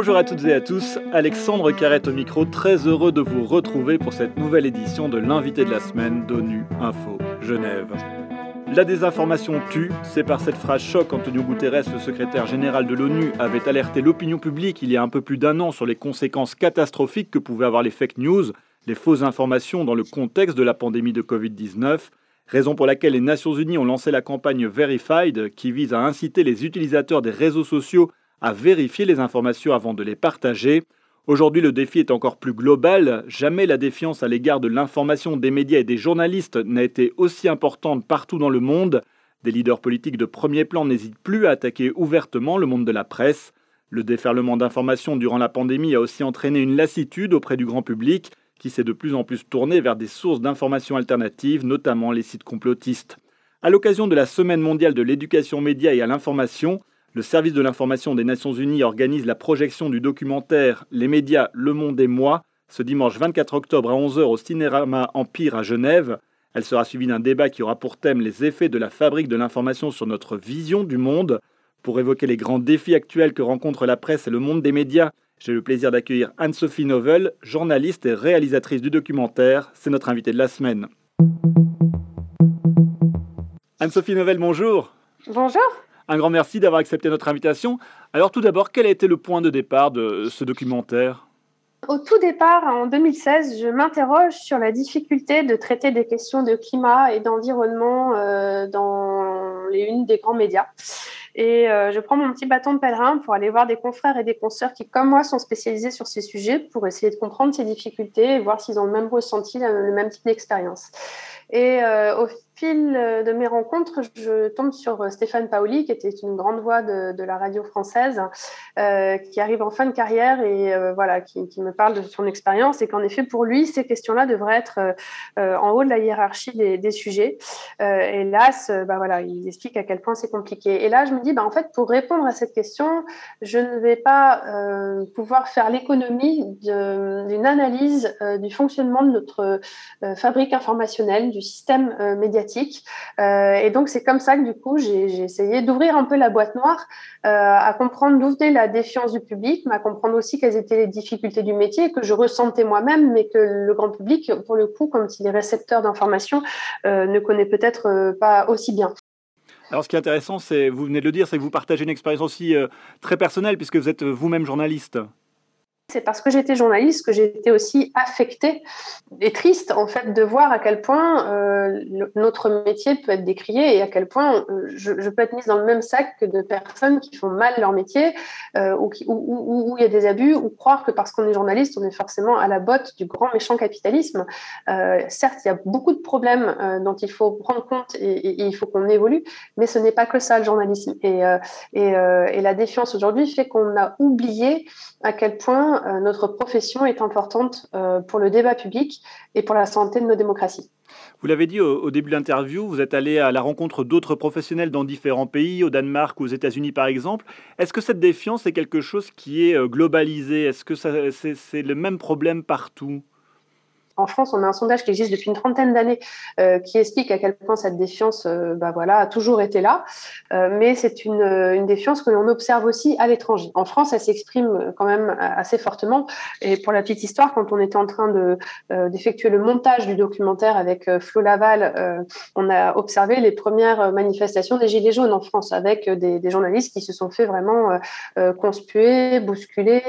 Bonjour à toutes et à tous, Alexandre Carrette au micro, très heureux de vous retrouver pour cette nouvelle édition de l'invité de la semaine d'ONU Info Genève. La désinformation tue, c'est par cette phrase choc qu'Antonio Guterres, le secrétaire général de l'ONU, avait alerté l'opinion publique il y a un peu plus d'un an sur les conséquences catastrophiques que pouvaient avoir les fake news, les fausses informations dans le contexte de la pandémie de Covid-19, raison pour laquelle les Nations Unies ont lancé la campagne Verified qui vise à inciter les utilisateurs des réseaux sociaux à vérifier les informations avant de les partager. Aujourd'hui, le défi est encore plus global. Jamais la défiance à l'égard de l'information des médias et des journalistes n'a été aussi importante partout dans le monde. Des leaders politiques de premier plan n'hésitent plus à attaquer ouvertement le monde de la presse. Le déferlement d'informations durant la pandémie a aussi entraîné une lassitude auprès du grand public qui s'est de plus en plus tourné vers des sources d'informations alternatives, notamment les sites complotistes. À l'occasion de la Semaine mondiale de l'éducation et à l'information, le service de l'information des Nations Unies organise la projection du documentaire Les médias, le monde et moi ce dimanche 24 octobre à 11h au Cinérama Empire à Genève. Elle sera suivie d'un débat qui aura pour thème les effets de la fabrique de l'information sur notre vision du monde. Pour évoquer les grands défis actuels que rencontrent la presse et le monde des médias, j'ai le plaisir d'accueillir Anne-Sophie Novel, journaliste et réalisatrice du documentaire. C'est notre invitée de la semaine. Anne-Sophie Novel, bonjour. Bonjour. Un grand merci d'avoir accepté notre invitation. Alors tout d'abord, quel a été le point de départ de ce documentaire? Au tout départ, en 2016, je m'interroge sur la difficulté de traiter des questions de climat et d'environnement euh, dans les unes des grands médias. Et euh, je prends mon petit bâton de pèlerin pour aller voir des confrères et des consoeurs qui, comme moi, sont spécialisés sur ces sujets pour essayer de comprendre ces difficultés et voir s'ils ont le même ressenti, le même type d'expérience. Et euh, au fil de mes rencontres, je tombe sur euh, Stéphane Paoli, qui était une grande voix de, la radio française, euh, qui arrive en fin de carrière et euh, voilà, qui, me parle de son expérience et qu'en effet, pour lui, ces questions-là devraient être en haut de la hiérarchie des, des sujets. hélas, bah voilà, il explique à quel point c'est compliqué. Et là, je me dis, bah, en fait, pour répondre à cette question, je ne vais pas pouvoir faire l'économie d'une analyse du fonctionnement de notre fabrique informationnelle, du système médiatique. Euh, et donc, c'est comme ça que, du coup, j'ai essayé d'ouvrir un peu la boîte noire, euh, à comprendre d'où venait la défiance du public, mais à comprendre aussi quelles étaient les difficultés du métier que je ressentais moi-même, mais que le grand public, pour le coup, comme il est récepteur d'informations, ne connaît peut-être pas aussi bien. Alors, ce qui est intéressant, c'est, vous venez de le dire, c'est que vous partagez une expérience aussi très personnelle, puisque vous êtes vous-même journaliste. C'est parce que j'étais journaliste que j'étais aussi affectée et triste en fait de voir à quel point euh, notre métier peut être décrié et à quel point euh, je, peux être mise dans le même sac que de personnes qui font mal leur métier euh, ou où il y a des abus ou croire que parce qu'on est journaliste on est forcément à la botte du grand méchant capitalisme. Certes, il y a beaucoup de problèmes dont il faut prendre compte et, il faut qu'on évolue, mais ce n'est pas que ça le journalisme. Et la défiance aujourd'hui fait qu'on a oublié à quel point euh, notre profession est importante euh, pour le débat public et pour la santé de nos démocraties. Vous l'avez dit au, début de l'interview, vous êtes allé à la rencontre d'autres professionnels dans différents pays, au Danemark aux États-Unis par exemple. Est-ce que cette défiance est quelque chose qui est euh, globalisé? Est-ce que c'est le même problème partout? En France, on a un sondage qui existe depuis une trentaine d'années euh, qui explique à quel point cette défiance euh, bah voilà, a toujours été là. Euh, mais c'est une, une, défiance que l'on observe aussi à l'étranger. En France, elle s'exprime quand même assez fortement. Et pour la petite histoire, quand on était en train de, euh, d'effectuer le montage du documentaire avec euh, Flo Laval, euh, on a observé les premières manifestations des Gilets jaunes en France avec des, des journalistes qui se sont fait vraiment conspuer, bousculer,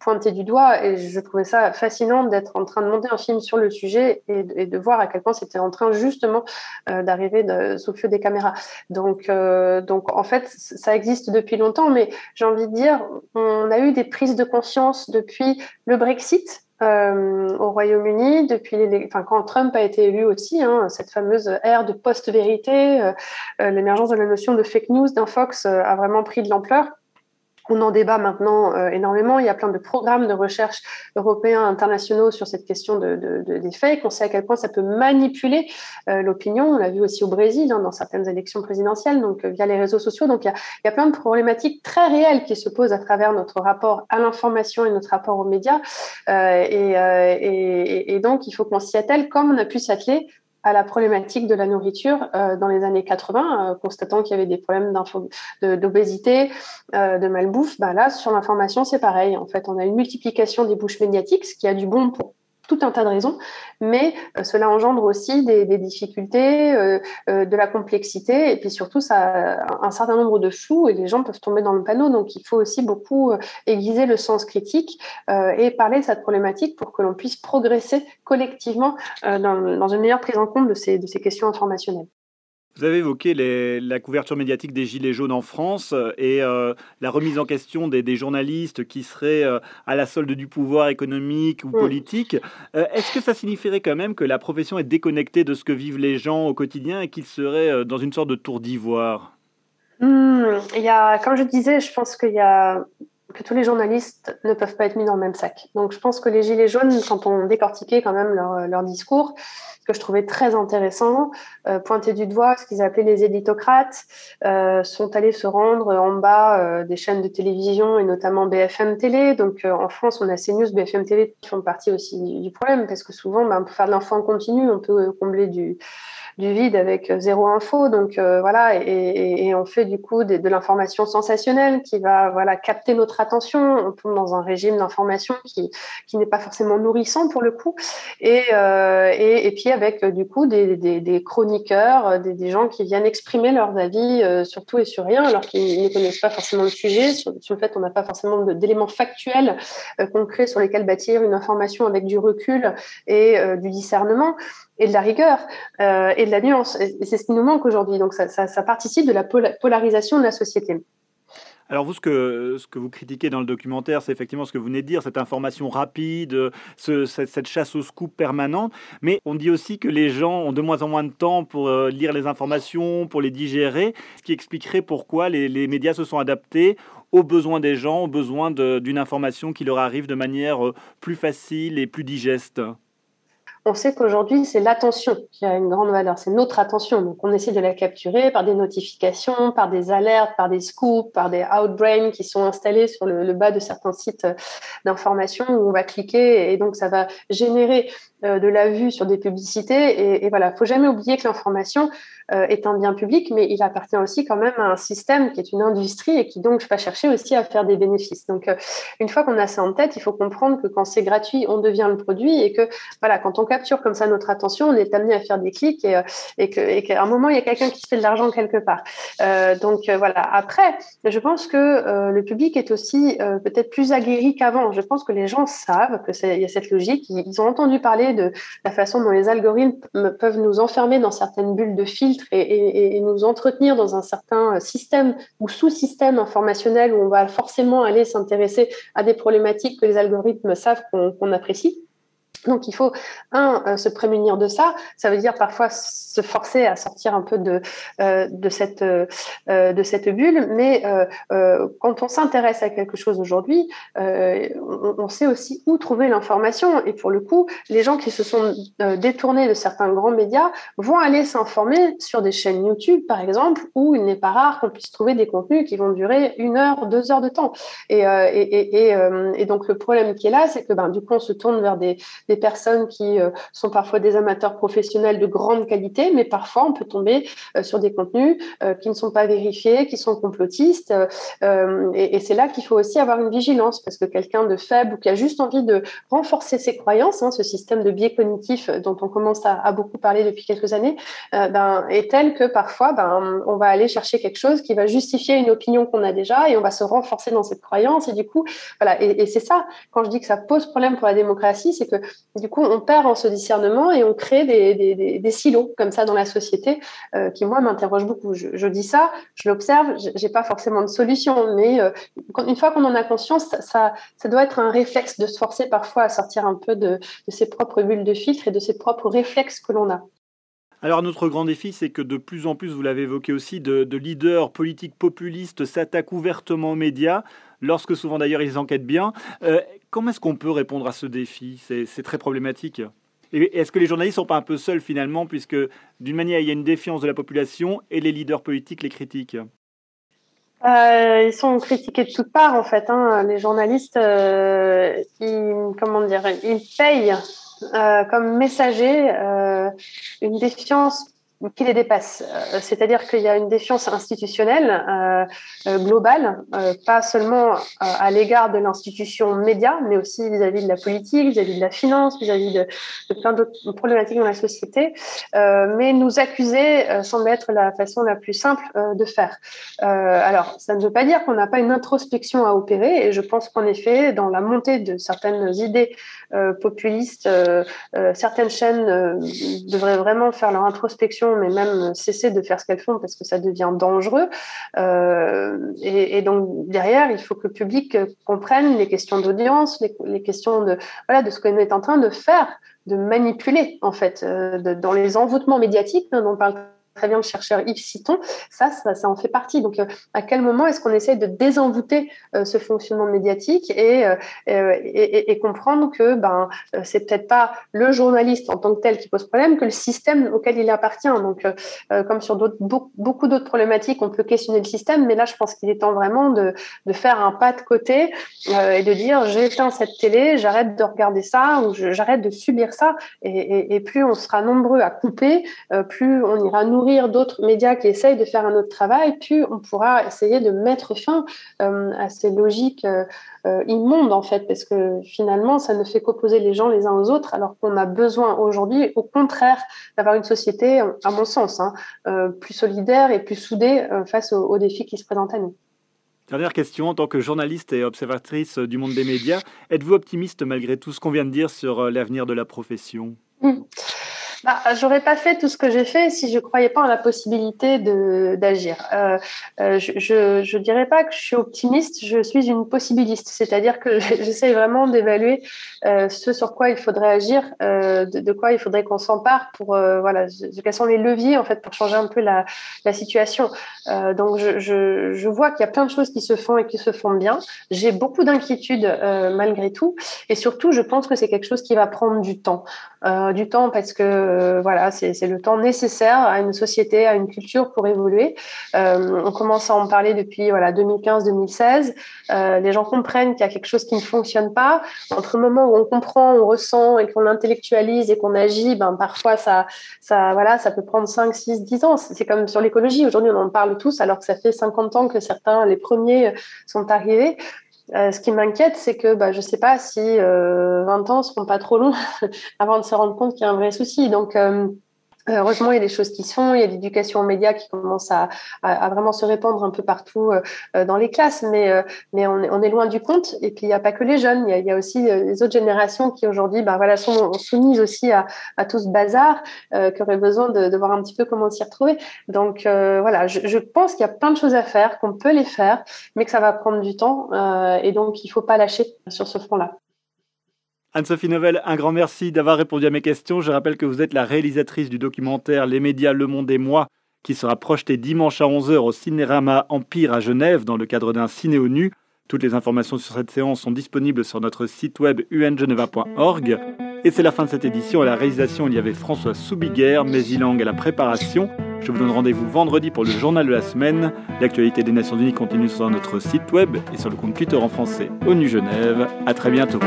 pointer du doigt. Et je trouvais ça fascinant d'être en train de monter un film sur le sujet et, de voir à quel point c'était en train justement euh, d'arriver sous le feu des caméras. Donc, euh, donc en fait, ça existe depuis longtemps, mais j'ai envie de dire, on a eu des prises de conscience depuis le Brexit, euh, au Royaume-Uni depuis les, enfin, quand Trump a été élu aussi, hein, cette fameuse ère de post-vérité, euh, l'émergence de la notion de fake news, d'un Fox a vraiment pris de l'ampleur. On en débat maintenant euh, énormément. Il y a plein de programmes de recherche européens, internationaux sur cette question de, de, de des fakes. On sait à quel point ça peut manipuler euh, l'opinion. On l'a vu aussi au Brésil, hein, dans certaines élections présidentielles, donc euh, via les réseaux sociaux. Donc il y, a, plein de problématiques très réelles qui se posent à travers notre rapport à l'information et notre rapport aux médias. Et, et, donc il faut qu'on s'y attelle comme on a pu s'atteler à la problématique de la nourriture dans les années 80, constatant qu'il y avait des problèmes d'obésité, de, malbouffe. Ben là, sur l'information, c'est pareil. En fait, on a une multiplication des bouches médiatiques, ce qui a du bon pour tout un tas de raisons, mais euh, cela engendre aussi des, difficultés, euh, euh, de la complexité, et puis surtout ça un certain nombre de flous et les gens peuvent tomber dans le panneau. Donc il faut aussi beaucoup aiguiser le sens critique et parler de cette problématique pour que l'on puisse progresser collectivement dans, une meilleure prise en compte de ces questions informationnelles. Vous avez évoqué la couverture médiatique des Gilets jaunes en France euh, et euh, la remise en question des, journalistes qui seraient euh, à la solde du pouvoir économique ou politique. Est-ce que ça signifierait quand même que la profession est déconnectée de ce que vivent les gens au quotidien et qu'ils seraient dans une sorte de tour d'ivoire? A, Comme je disais, je pense qu'il y a que tous les journalistes ne peuvent pas être mis dans le même sac. Donc je pense que les Gilets jaunes, quand on décortiquait quand même leur, leur discours, que je trouvais très intéressant, euh, pointer du doigt ce qu'ils appelaient les éditocrates, euh, sont allés se rendre en bas euh, des chaînes de télévision et notamment BFM Télé. Donc euh, en France, on a CNews, BFM Télé qui font partie aussi du, problème parce que souvent, ben, peut faire de l'info en continu, on peut combler du, vide avec zéro info. Donc voilà, et, on fait du coup de, l'information sensationnelle qui va voilà capter notre attention. On tombe dans un régime d'information qui, qui n'est pas forcément nourrissant pour le coup. Et, et, et, puis avec du coup des, chroniqueurs, des, des, gens qui viennent exprimer leurs avis sur tout et sur rien, alors qu'ils ne connaissent pas forcément le sujet. Sur, le fait, on n'a pas forcément d'éléments factuels concrets sur lesquels bâtir une information avec du recul et du discernement et de la rigueur euh, et de la nuance. Et c'est ce qui nous manque aujourd'hui. Donc ça, participe de la polarisation de la société. Alors vous, ce que, vous critiquez dans le documentaire, c'est effectivement ce que vous venez de dire, cette information rapide, ce, cette, chasse au scoop permanente. Mais on dit aussi que les gens ont de moins en moins de temps pour euh, lire les informations, pour les digérer, ce qui expliquerait pourquoi les, les médias se sont adaptés aux besoins des gens, aux besoins d'une information qui leur arrive de manière euh, plus facile et plus digeste on sait qu'aujourd'hui, c'est l'attention qui a une grande valeur, c'est notre attention. Donc, on essaie de la capturer par des notifications, par des alertes, par des scoops, par des outbrains qui sont installés sur le, bas de certains sites d'information où on va cliquer et donc ça va générer euh, de la vue sur des publicités. Et, et voilà, faut jamais oublier que l'information euh, est un bien public, mais il appartient aussi quand même à un système qui est une industrie et qui donc va chercher aussi à faire des bénéfices. Donc, euh, une fois qu'on a ça en tête, il faut comprendre que quand c'est gratuit, on devient le produit et que voilà, quand on capture comme ça notre attention, on est amené à faire des clics et, euh, et qu'à un moment, il y a quelqu'un qui fait de l'argent quelque part. Euh, donc euh, voilà. Après, je pense que le public est aussi peut-être plus aguerri qu'avant. Je pense que les gens savent que il y a cette logique. Ils, ont entendu parler de la façon dont les algorithmes peuvent nous enfermer dans certaines bulles de filtre et, et, et nous entretenir dans un certain système ou sous-système informationnel où on va forcément aller s'intéresser à des problématiques que les algorithmes savent qu'on apprécie. Donc il faut un euh, se prémunir de ça. Ça veut dire parfois se forcer à sortir un peu de euh, de cette euh, de cette bulle. Mais quand on s'intéresse à quelque chose aujourd'hui, on, sait aussi où trouver l'information. Et pour le coup, les gens qui se sont détournés de certains grands médias vont aller s'informer sur des chaînes YouTube, par exemple, où il n'est pas rare qu'on puisse trouver des contenus qui vont durer une heure, deux heures de temps. Et, et, et, donc le problème qui est là, c'est que ben, du coup on se tourne vers des personnes qui euh, sont parfois des amateurs professionnels de grande qualité, mais parfois on peut tomber euh, sur des contenus euh, qui ne sont pas vérifiés, qui sont complotistes. et, c'est là qu'il faut aussi avoir une vigilance, parce que quelqu'un de faible ou qui a juste envie de renforcer ses croyances, hein, ce système de biais cognitif dont on commence à, beaucoup parler depuis quelques années, ben, est tel que parfois ben, on va aller chercher quelque chose qui va justifier une opinion qu'on a déjà et on va se renforcer dans cette croyance. Et du coup, voilà. Et c'est ça, quand je dis que ça pose problème pour la démocratie, c'est que du coup, on perd en ce discernement et on crée des, silos comme ça dans la société euh, qui, moi, m'interrogent beaucoup. Je, dis ça, je l'observe, j'ai pas forcément de solution, mais euh, une fois qu'on en a conscience, ça, ça, doit être un réflexe de se forcer parfois à sortir un peu de, ses propres bulles de filtre et de ses propres réflexes que l'on a. Alors notre grand défi, c'est que de plus en plus, vous l'avez évoqué aussi, de, leaders politiques populistes s'attaquent ouvertement aux médias, lorsque souvent d'ailleurs ils enquêtent bien. Euh, Comment est-ce qu'on peut répondre à ce défi? C'est très problématique. Est-ce que les journalistes sont pas un peu seuls finalement, puisque d'une manière il y a une défiance de la population et les leaders politiques les critiquent euh, ils sont critiqués de toutes parts en fait. Hein. Les journalistes, euh, ils, comment dire, ils payent comme messagers une défiance qui les dépasse. Euh, c'est-à-dire qu'il y a une défiance institutionnelle euh, euh globale, pas seulement à l'égard de l'institution média, mais aussi vis-à-vis de la politique, vis-à-vis de la finance, vis-à-vis de, de, plein d'autres problématiques dans la société. mais nous accuser semble être la façon la plus simple de faire. alors, ça ne veut pas dire qu'on n'a pas une introspection à opérer, et je pense qu'en effet, dans la montée de certaines idées populistes, certaines chaînes devraient vraiment faire leur introspection mais même cesser de faire ce qu'elles font parce que ça devient dangereux. Euh, et, donc derrière, il faut que le public comprenne les questions d'audience, les, questions de voilà de ce qu'on est en train de faire, de manipuler en fait, euh, dans les envoûtements médiatiques dont on parle très bien le chercheur Yves Citon, ça, ça, en fait partie. Donc, euh, à quel moment est-ce qu'on essaye de désenvoûter euh, ce fonctionnement médiatique et, euh, et, et, comprendre que ben, c'est peut-être pas le journaliste en tant que tel qui pose problème, que le système auquel il appartient. Donc, comme sur beaucoup d'autres problématiques, on peut questionner le système, mais là, je pense qu'il est temps vraiment de, de faire un pas de côté et de dire j'éteins cette télé, j'arrête de regarder ça ou j'arrête de subir ça. Et, plus on sera nombreux à couper, plus on ira d'autres médias qui essayent de faire un autre travail, puis on pourra essayer de mettre fin euh, à ces logiques euh, euh, immondes, en fait, parce que finalement, ça ne fait qu'opposer les gens les uns aux autres, alors qu'on a besoin aujourd'hui, au contraire, d'avoir une société, à mon sens, hein, plus solidaire et plus soudée face aux, aux défis qui se présentent à nous. Dernière question, en tant que journaliste et observatrice du monde des médias, êtes-vous optimiste malgré tout ce qu'on vient de dire sur l'avenir de la profession? Mmh bah, J'aurais pas fait tout ce que j'ai fait si je croyais pas en la possibilité d'agir. Euh, euh, je, je, dirais pas que je suis optimiste, je suis une possibiliste, c'est-à-dire que j'essaye vraiment d'évaluer euh, ce sur quoi il faudrait agir, de, quoi il faudrait qu'on s'empare pour voilà, quels sont les leviers en fait pour changer un peu la, la situation. Donc je, je vois qu'il y a plein de choses qui se font et qui se font bien. J'ai beaucoup d'inquiétudes malgré tout, et surtout je pense que c'est quelque chose qui va prendre du temps, du temps parce que euh, voilà, c'est le temps nécessaire à une société, à une culture pour évoluer. Euh, on commence à en parler depuis voilà 2015-2016. Euh, les gens comprennent qu'il y a quelque chose qui ne fonctionne pas. Entre le moment où on comprend, on ressent et qu'on intellectualise et qu'on agit, ben parfois ça, ça voilà, ça peut prendre 5, 6, 10 ans. C'est comme sur l'écologie. Aujourd'hui, on en parle tous alors que ça fait 50 ans que certains, les premiers, sont arrivés. Euh, ce qui m'inquiète, c'est que bah, je ne sais pas si euh, 20 ans seront pas trop longs avant de se rendre compte qu'il y a un vrai souci. Donc, euh, Heureusement, il y a des choses qui se font, il y a l'éducation aux médias qui commence à, à, vraiment se répandre un peu partout euh, dans les classes, mais, euh, mais on, est, on, est, loin du compte. Et puis, il n'y a pas que les jeunes, il y a, il y a aussi euh, les autres générations qui aujourd'hui bah, voilà, sont soumises aussi à, à tout ce bazar, euh, qui besoin de, de, voir un petit peu comment s'y retrouver. Donc voilà, je, je pense qu'il y a plein de choses à faire, qu'on peut les faire, mais que ça va prendre du temps. et donc, il ne faut pas lâcher sur ce front-là. Anne-Sophie Novelle, un grand merci d'avoir répondu à mes questions. Je rappelle que vous êtes la réalisatrice du documentaire Les médias, le monde et moi, qui sera projeté dimanche à 11h au Cinérama Empire à Genève dans le cadre d'un ciné nu. Toutes les informations sur cette séance sont disponibles sur notre site web ungeneva.org. Et c'est la fin de cette édition. À la réalisation, il y avait François Soubiguerre, Mézilang à la préparation. Je vous donne rendez-vous vendredi pour le journal de la semaine. L'actualité des Nations Unies continue sur notre site web et sur le compte Twitter en français ONU Genève. À très bientôt.